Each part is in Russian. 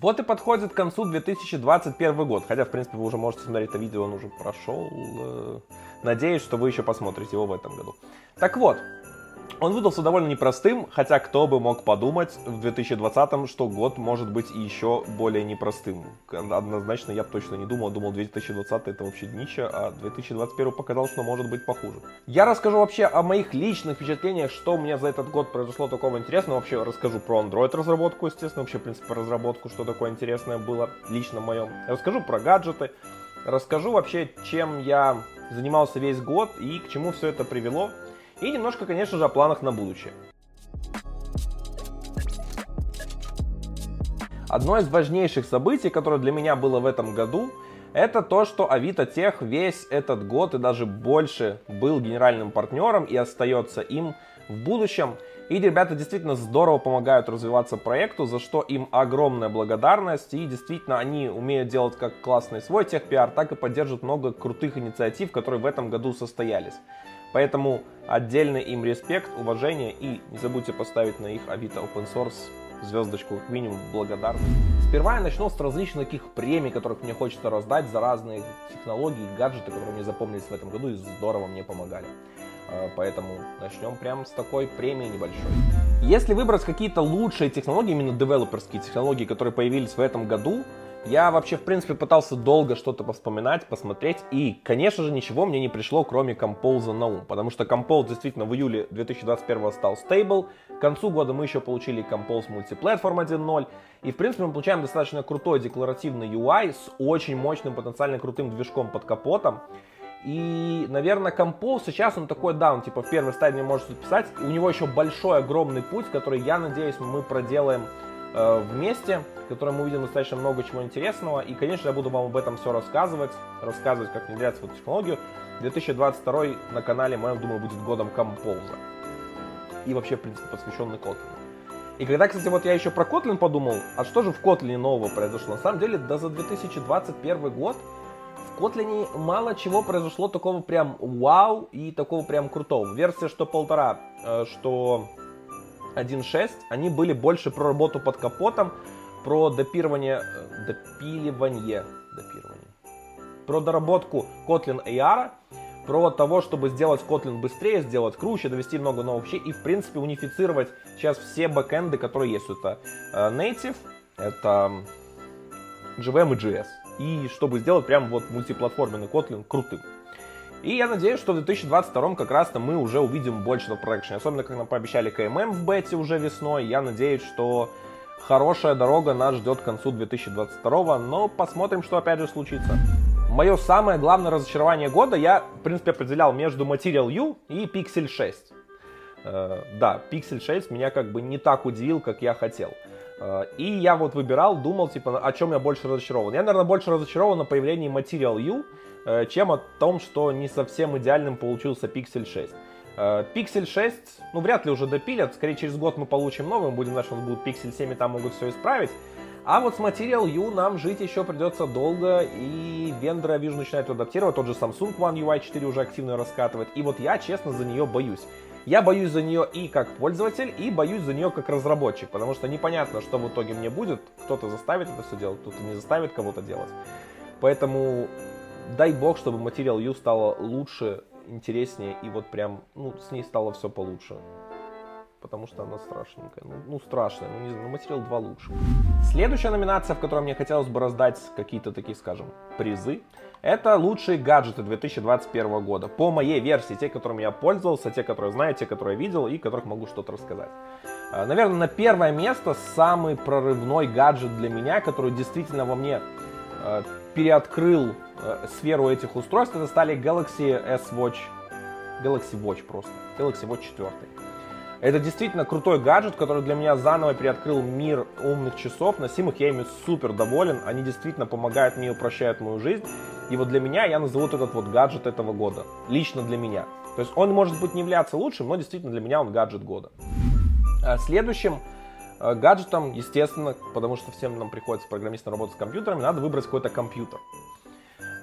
Вот и подходит к концу 2021 год. Хотя, в принципе, вы уже можете смотреть это видео, он уже прошел. Э, надеюсь, что вы еще посмотрите его в этом году. Так вот, он выдался довольно непростым, хотя кто бы мог подумать в 2020-м, что год может быть еще более непростым. Однозначно я точно не думал, думал 2020 это вообще днище, а 2021 показал, что может быть похуже. Я расскажу вообще о моих личных впечатлениях, что у меня за этот год произошло такого интересного. Вообще расскажу про Android разработку, естественно, вообще, в принципе, разработку, что такое интересное было лично моем. Расскажу про гаджеты, расскажу вообще, чем я занимался весь год и к чему все это привело. И немножко, конечно же, о планах на будущее. Одно из важнейших событий, которое для меня было в этом году, это то, что Авито Тех весь этот год и даже больше был генеральным партнером и остается им в будущем. И ребята действительно здорово помогают развиваться проекту, за что им огромная благодарность. И действительно они умеют делать как классный свой техпиар, так и поддерживают много крутых инициатив, которые в этом году состоялись. Поэтому отдельный им респект, уважение и не забудьте поставить на их Авито Open Source звездочку, минимум благодарность. Сперва я начну с различных таких премий, которых мне хочется раздать за разные технологии, гаджеты, которые мне запомнились в этом году и здорово мне помогали. А, поэтому начнем прямо с такой премии небольшой. Если выбрать какие-то лучшие технологии, именно девелоперские технологии, которые появились в этом году, я вообще, в принципе, пытался долго что-то повспоминать, посмотреть, и, конечно же, ничего мне не пришло, кроме Compose на ум, потому что Compose действительно в июле 2021 стал стейбл, к концу года мы еще получили Compose Multiplatform 1.0, и, в принципе, мы получаем достаточно крутой декларативный UI с очень мощным, потенциально крутым движком под капотом, и, наверное, Compose сейчас он такой, да, он типа в первой стадии может писать, у него еще большой, огромный путь, который, я надеюсь, мы проделаем вместе, в котором мы увидим достаточно много чего интересного. И, конечно, я буду вам об этом все рассказывать, рассказывать, как внедрять эту технологию. 2022 на канале моем, думаю, будет годом композа. И вообще, в принципе, посвященный Kotlin. И когда, кстати, вот я еще про Kotlin подумал, а что же в Kotlin нового произошло? На самом деле, да за 2021 год в Kotlin мало чего произошло такого прям вау и такого прям крутого. Версия что полтора, э, что 1.6, они были больше про работу под капотом, про допирование, э, допиливание, допирование, про доработку Kotlin AR, про того, чтобы сделать Kotlin быстрее, сделать круче, довести много новых вещей и, в принципе, унифицировать сейчас все бэкэнды, которые есть. Это э, Native, это JVM и JS. И чтобы сделать прям вот мультиплатформенный Kotlin крутым. И я надеюсь, что в 2022 как раз-то мы уже увидим больше в продакшене. Особенно, как нам пообещали КММ в бете уже весной. Я надеюсь, что хорошая дорога нас ждет к концу 2022, но посмотрим, что опять же случится. Мое самое главное разочарование года я, в принципе, определял между Material U и Pixel 6. Э, да, Pixel 6 меня как бы не так удивил, как я хотел. Э, и я вот выбирал, думал, типа, о чем я больше разочарован. Я, наверное, больше разочарован на появлении Material U, чем о том, что не совсем идеальным получился Pixel 6. Э, Pixel 6, ну, вряд ли уже допилят, скорее через год мы получим новый, мы будем знать, что он будет Pixel 7 и там могут все исправить. А вот с Material U нам жить еще придется долго, и вендоры, я вижу, начинают адаптировать. Тот же Samsung One UI 4 уже активно раскатывает. И вот я, честно, за нее боюсь. Я боюсь за нее и как пользователь, и боюсь за нее как разработчик, потому что непонятно, что в итоге мне будет. Кто-то заставит это все делать, кто-то не заставит кого-то делать. Поэтому дай бог, чтобы Material U стало лучше, интереснее, и вот прям, ну, с ней стало все получше. Потому что она страшненькая. Ну, ну страшная, ну не знаю, ну, Material 2 лучше. Следующая номинация, в которой мне хотелось бы раздать какие-то такие, скажем, призы, это лучшие гаджеты 2021 года. По моей версии, те, которыми я пользовался, те, которые знаю, те, которые видел и которых могу что-то рассказать. А, Наверное, на первое место самый прорывной гаджет для меня, который действительно во мне а, переоткрыл э, сферу этих устройств, это стали Galaxy S Watch, Galaxy Watch просто, Galaxy Watch 4. Это действительно крутой гаджет, который для меня заново переоткрыл мир умных часов. Носимых я ими супер доволен. Они действительно помогают мне и упрощают мою жизнь. И вот для меня я назову этот вот гаджет этого года. Лично для меня. То есть он может быть не являться лучшим, но действительно для меня он гаджет года. А следующим Э, гаджетом, естественно, потому что всем нам приходится программистам работать с компьютерами, надо выбрать какой-то компьютер.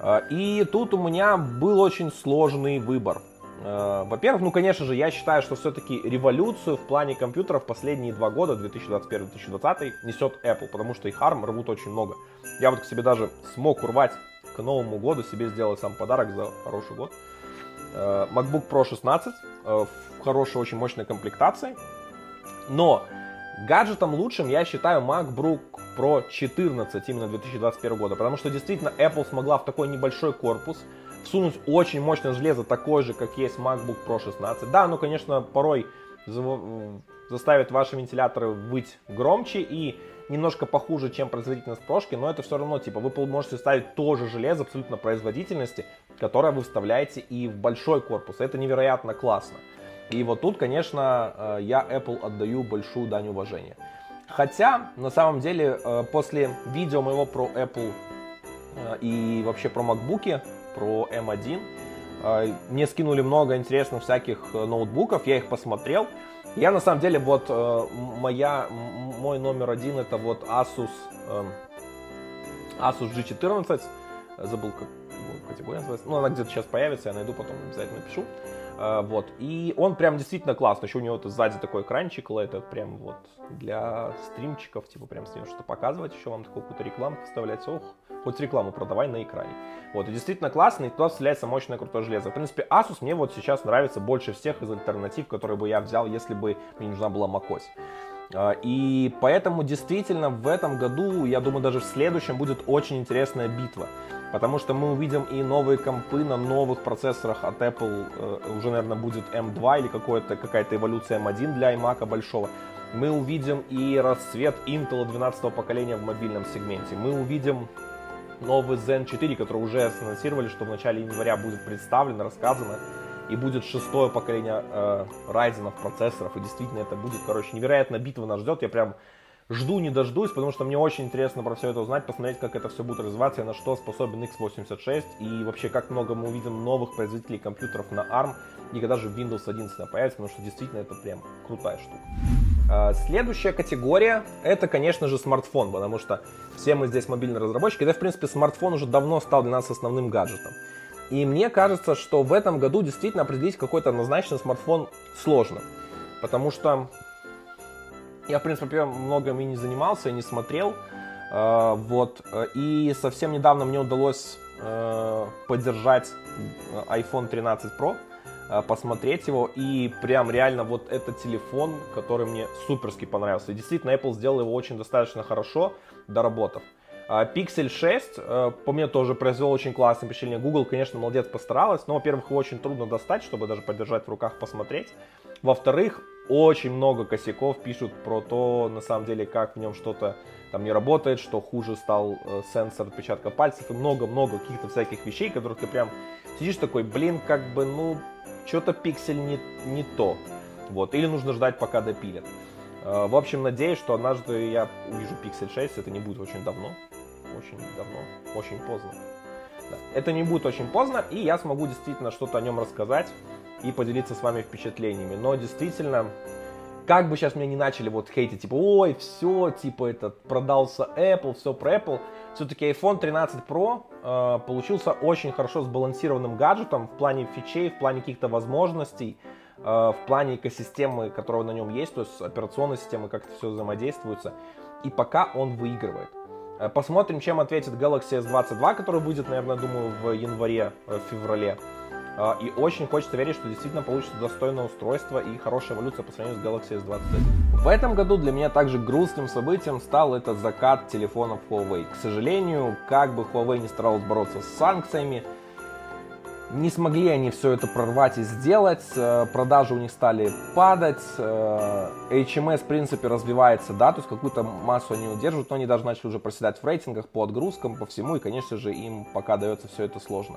Э, и тут у меня был очень сложный выбор. Э, во-первых, ну, конечно же, я считаю, что все-таки революцию в плане компьютеров последние два года, 2021-2020, несет Apple, потому что их ARM рвут очень много. Я вот к себе даже смог урвать к Новому году, себе сделать сам подарок за хороший год. MacBook Pro 16 э, в хорошей, очень мощной комплектации. Но гаджетом лучшим я считаю MacBook Pro 14 именно 2021 года, потому что действительно Apple смогла в такой небольшой корпус всунуть очень мощное железо, такое же, как есть MacBook Pro 16. Да, ну, конечно, порой заставит ваши вентиляторы выть громче и немножко похуже, чем производительность прошки, но это все равно, типа, вы можете ставить то же железо абсолютно производительности, которое вы вставляете и в большой корпус. Это невероятно классно. И вот тут, конечно, э, я Apple отдаю большую дань уважения. Хотя, на самом деле, э, после видео моего про Apple э, и вообще про MacBook, про M1, мне скинули много интересных всяких ноутбуков, я их посмотрел. Я на самом деле, вот моя, мой номер один это вот Asus, Asus G14, забыл как категория называется, ну она где-то сейчас появится, я найду, потом обязательно напишу. А, вот. И он прям действительно классный. Еще у него сзади такой экранчик, это прям вот для стримчиков, типа прям с что-то показывать, еще вам такую какую-то рекламу вставлять. Ох, хоть рекламу продавай на экране. Вот, и действительно классный, туда вставляется мощное крутое железо. В принципе, Asus мне вот сейчас нравится больше всех из альтернатив, которые бы я взял, если бы мне нужна была macOS. А, и поэтому действительно в этом году, я думаю, даже в следующем будет очень интересная битва. Потому что мы увидим и новые компы на новых процессорах от Apple, э, уже, наверное, будет M2 или какая-то эволюция M1 для iMac большого. Мы увидим и расцвет Intel 12 поколения в мобильном сегменте. Мы увидим новый Zen 4, который уже анонсировали, что в начале января будет представлен, рассказано. И будет шестое поколение э, Ryzen процессоров. И действительно это будет, короче, невероятная битва нас ждет. Я прям жду не дождусь, потому что мне очень интересно про все это узнать, посмотреть, как это все будет развиваться, и на что способен x86, и вообще, как много мы увидим новых производителей компьютеров на ARM, и когда же Windows 11 появится, потому что действительно это прям крутая штука. А, следующая категория это, конечно же, смартфон, потому что все мы здесь мобильные разработчики, да, в принципе, смартфон уже давно стал для нас основным гаджетом. И мне кажется, что в этом году действительно определить какой-то однозначный смартфон сложно. Потому что я, в принципе, многим и не занимался, не смотрел. Э, вот. И совсем недавно мне удалось э, поддержать iPhone 13 Pro, э, посмотреть его. И прям реально вот этот телефон, который мне суперски понравился. И действительно, Apple сделал его очень достаточно хорошо, доработав. Pixel 6 по мне тоже произвел очень классное впечатление. Google, конечно, молодец, постаралась, но, во-первых, его очень трудно достать, чтобы даже подержать в руках, посмотреть. Во-вторых, очень много косяков пишут про то, на самом деле, как в нем что-то там не работает, что хуже стал э, сенсор отпечатка пальцев и много-много каких-то всяких вещей, которых ты прям сидишь такой, блин, как бы, ну, что-то пиксель не, не то. Вот, или нужно ждать, пока допилят. Э, в общем, надеюсь, что однажды я увижу Pixel 6, это не будет очень давно. Очень давно, очень поздно. Да. Это не будет очень поздно, и я смогу действительно что-то о нем рассказать и поделиться с вами впечатлениями. Но действительно, как бы сейчас меня не начали вот хейтить, типа, ой, все, типа, этот продался Apple, все про Apple, все-таки iPhone 13 Pro э, получился очень хорошо сбалансированным гаджетом в плане фичей, в плане каких-то возможностей, э, в плане экосистемы, которая на нем есть, то есть операционной системы, как это все взаимодействуется. И пока он выигрывает. Э, посмотрим, чем ответит Galaxy S22, который выйдет, наверное, думаю, в январе, э, и очень хочется верить, что действительно получится достойное устройство и хорошая эволюция по сравнению с Galaxy S21. В этом году для меня также грустным событием стал этот закат телефонов Huawei. К сожалению, как бы Huawei не старалась бороться с санкциями, не смогли они все это прорвать и сделать, э, продажи у них стали падать, э, HMS в принципе развивается, да, то есть какую-то массу они удерживают, но они даже начали уже проседать в рейтингах по отгрузкам, по всему, и, конечно же, им пока дается все это сложно.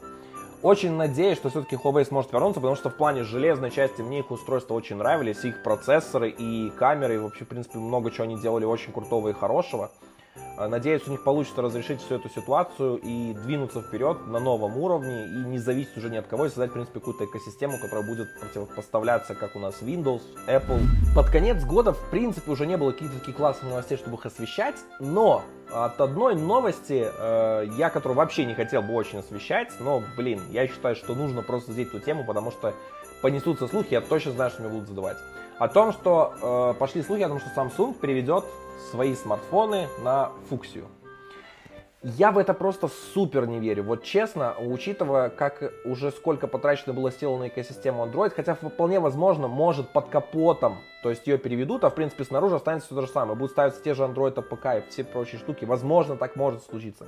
Очень надеюсь, что все-таки Huawei сможет вернуться, потому что в плане железной части мне их устройства очень нравились, их процессоры и камеры, и вообще, в принципе, много чего они делали очень крутого и хорошего. А, надеюсь, у них получится разрешить всю эту ситуацию и двинуться вперед на новом уровне и не зависеть уже ни от кого и создать, в принципе, какую-то экосистему, которая будет противопоставляться, как у нас Windows, Apple. Под конец года, в принципе, уже не было каких-то таких классных новостей, чтобы их освещать, но от одной новости, э, я которую вообще не хотел бы очень освещать, но, блин, я считаю, что нужно просто взять эту тему, потому что понесутся слухи, я точно знаю, что мне будут задавать. О том, что э, пошли слухи о том, что Samsung переведет свои смартфоны на фуксию. Я в это просто супер не верю. Вот честно, учитывая, как уже сколько потрачено было сил на экосистему Android, хотя вполне возможно, может под капотом, то есть ее переведут, а в принципе снаружи останется все то же самое. Будут ставиться те же Android APK и все прочие штуки. Возможно, так может случиться.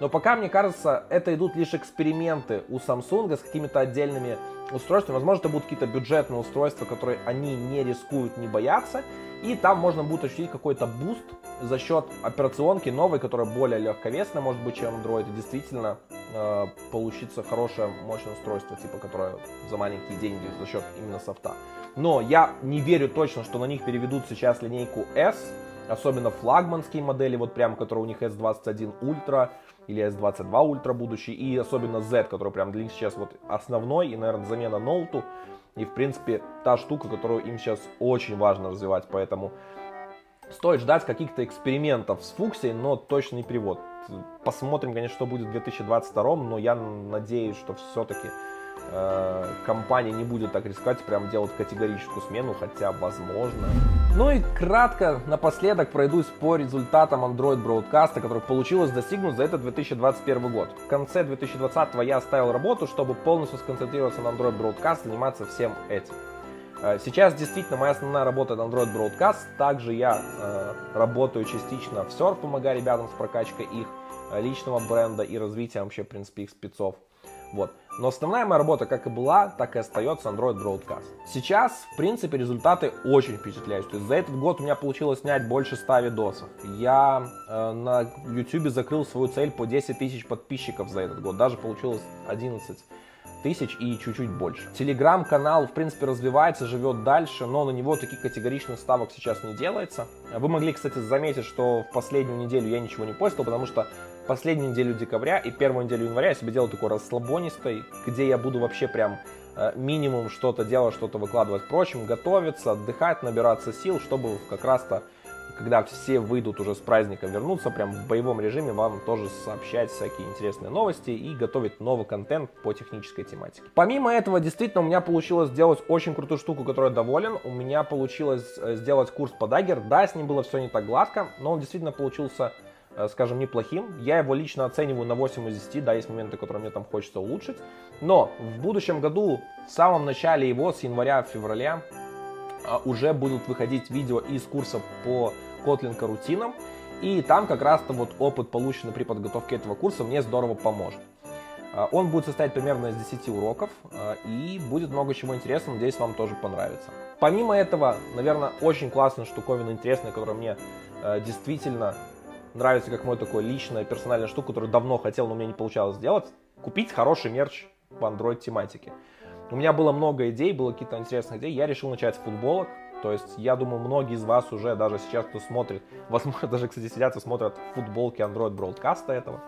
Но пока, мне кажется, это идут лишь эксперименты у Samsung с какими-то отдельными устройствами. Возможно, это будут какие-то бюджетные устройства, которые они не рискуют, не боятся. И там можно будет ощутить какой-то буст за счет операционки новой, которая более легковесная, может быть, чем Android. И действительно э, получится хорошее, мощное устройство, типа, которое за маленькие деньги за счет именно софта. Но я не верю точно, что на них переведут сейчас линейку S, особенно флагманские модели, вот прям, которые у них S21 Ultra, или S22 Ultra будущий, и особенно Z, который прям для них сейчас вот основной, и, наверное, замена ноуту, и, в принципе, та штука, которую им сейчас очень важно развивать, поэтому стоит ждать каких-то экспериментов с фуксией, но точно не перевод. Посмотрим, конечно, что будет в 2022, но я надеюсь, что все-таки компания не будет так рисковать, прям делать категорическую смену, хотя возможно. Ну и кратко напоследок пройдусь по результатам Android Broadcast, который получилось достигнуть за этот 2021 год. В конце 2020 я оставил работу, чтобы полностью сконцентрироваться на Android Broadcast, заниматься всем этим. Э, сейчас действительно моя основная работа это Android Broadcast. Также я э, работаю частично в Surf, помогая ребятам с прокачкой их э, личного бренда и развитием вообще, в принципе, их спецов. Вот. Но основная моя работа как и была, так и остается Android Broadcast. Сейчас, в принципе, результаты очень впечатляющие. То есть за этот год у меня получилось снять больше 100 видосов. Я э, на YouTube закрыл свою цель по 10 тысяч подписчиков за этот год. Даже получилось 11 тысяч и чуть-чуть больше. Телеграм-канал, в принципе, развивается, живет дальше, но на него таких категоричных ставок сейчас не делается. Вы могли, кстати, заметить, что в последнюю неделю я ничего не постил, потому что последнюю неделю декабря и первую неделю января я себе делаю такой расслабонистой, где я буду вообще прям э, минимум что-то делать, что-то выкладывать. Впрочем, готовиться, отдыхать, набираться сил, чтобы как раз-то когда все выйдут уже с праздника, вернуться прям в боевом режиме, вам тоже сообщать всякие интересные новости и готовить новый контент по технической тематике. Помимо этого, действительно, у меня получилось сделать очень крутую штуку, которой я доволен. У меня получилось э, сделать курс по Dagger. Да, с ним было все не так гладко, но он действительно получился скажем, неплохим. Я его лично оцениваю на 8 из 10, да, есть моменты, которые мне там хочется улучшить. Но в будущем году, в самом начале его, с января-февраля, э, уже будут выходить видео из курса по Kotlin карутинам. И там как раз-то вот опыт, полученный при подготовке этого курса, мне здорово поможет. А, он будет состоять примерно из 10 уроков и будет много чего интересного, надеюсь, вам тоже понравится. Помимо этого, наверное, очень классная штуковина интересная, которая мне действительно нравится как мой такой личная персональная штука, которую давно хотел, но у меня не получалось сделать, купить хороший мерч по Android тематике. У меня было много идей, было какие-то интересные идеи, я решил начать с футболок, то есть, я думаю, многие из вас уже, даже сейчас, кто смотрит, возможно, даже, кстати, сидят и смотрят футболки Android Broadcast этого.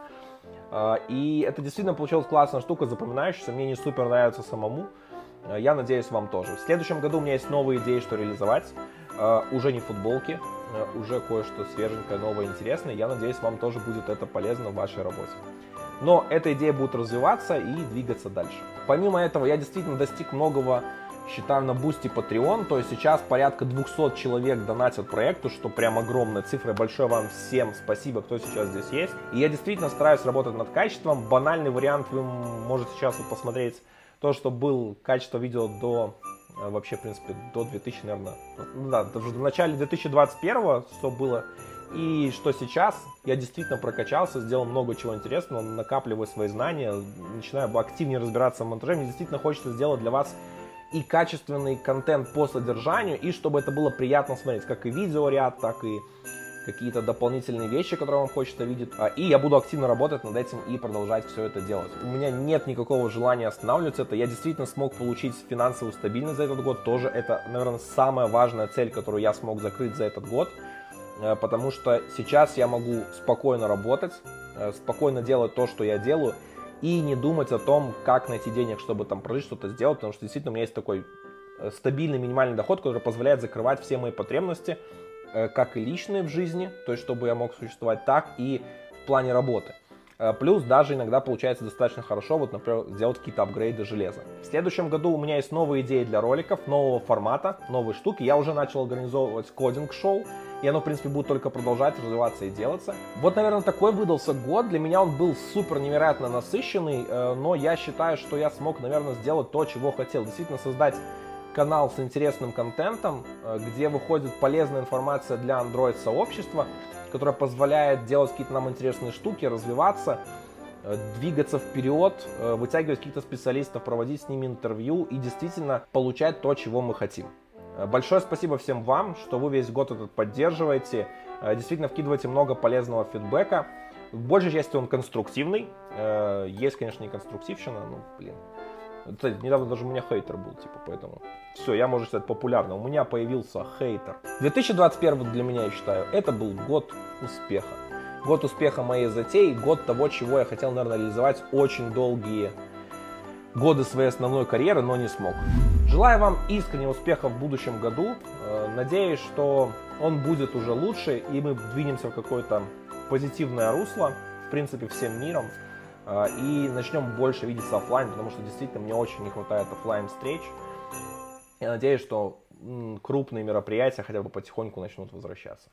А, и это действительно получилась классная штука, запоминающаяся, мне не супер нравится самому. А, я надеюсь, вам тоже. В следующем году у меня есть новые идеи, что реализовать. А, уже не футболки, уже кое-что свеженькое, новое, интересное. Я надеюсь, вам тоже будет это полезно в вашей работе. Но эта идея будет развиваться и двигаться дальше. Помимо этого, я действительно достиг многого считаю на бусте Patreon, то есть сейчас порядка 200 человек донатят проекту, что прям огромная цифра. Большое вам всем спасибо, кто сейчас здесь есть. И я действительно стараюсь работать над качеством. Банальный вариант вы можете сейчас вот посмотреть то, что был качество видео до э, вообще, в принципе, до 2000, наверное, ну, да, даже в начале 2021, что было, и что сейчас я действительно прокачался, сделал много чего интересного, накапливаю свои знания, начинаю активнее разбираться в монтаже. Мне действительно хочется сделать для вас и качественный контент по содержанию, и чтобы это было приятно смотреть, как и видеоряд, так и какие-то дополнительные вещи, которые вам хочется видеть. А, и я буду активно работать над этим и продолжать все это делать. У меня нет никакого желания останавливаться это. Я действительно смог получить финансовую стабильность за этот год. Тоже это, наверное, самая важная цель, которую я смог закрыть за этот год. Э, потому что сейчас я могу спокойно работать, э, спокойно делать то, что я делаю и не думать о том, как найти денег, чтобы там прожить, что-то сделать, потому что действительно у меня есть такой э, стабильный минимальный доход, который позволяет закрывать все мои потребности, как и личные в жизни, то есть чтобы я мог существовать так и в плане работы. Э, плюс даже иногда получается достаточно хорошо, вот, например, сделать какие-то апгрейды железа. В следующем году у меня есть новые идеи для роликов, нового формата, новые штуки. Я уже начал организовывать кодинг-шоу, и оно, в принципе, будет только продолжать развиваться и делаться. Вот, наверное, такой выдался год. Для меня он был супер невероятно насыщенный, э, но я считаю, что я смог, наверное, сделать то, чего хотел. Действительно создать канал с интересным контентом, э, где выходит полезная информация для Android-сообщества, которая позволяет делать какие-то нам интересные штуки, развиваться, э, двигаться вперед, э, вытягивать каких-то специалистов, проводить с ними интервью и действительно получать то, чего мы хотим. Большое спасибо всем вам, что вы весь год этот поддерживаете, действительно вкидываете много полезного фидбэка. В большей части он конструктивный. Есть, конечно, не конструктивщина, но, блин, кстати, недавно даже у меня хейтер был, типа, поэтому... Все, я, можно сказать, популярный. У меня появился хейтер. 2021 для меня, я считаю, это был год успеха. Год успеха моей затеи, год того, чего я хотел, наверное, реализовать очень долгие годы своей основной карьеры, но не смог. Желаю вам искреннего успеха в будущем году. Э, надеюсь, что он будет уже лучше, и мы двинемся в какое-то позитивное русло, в принципе, всем миром. А, и начнем больше видеться офлайн, потому что действительно мне очень не хватает офлайн встреч. Я надеюсь, что крупные мероприятия хотя бы потихоньку начнут возвращаться.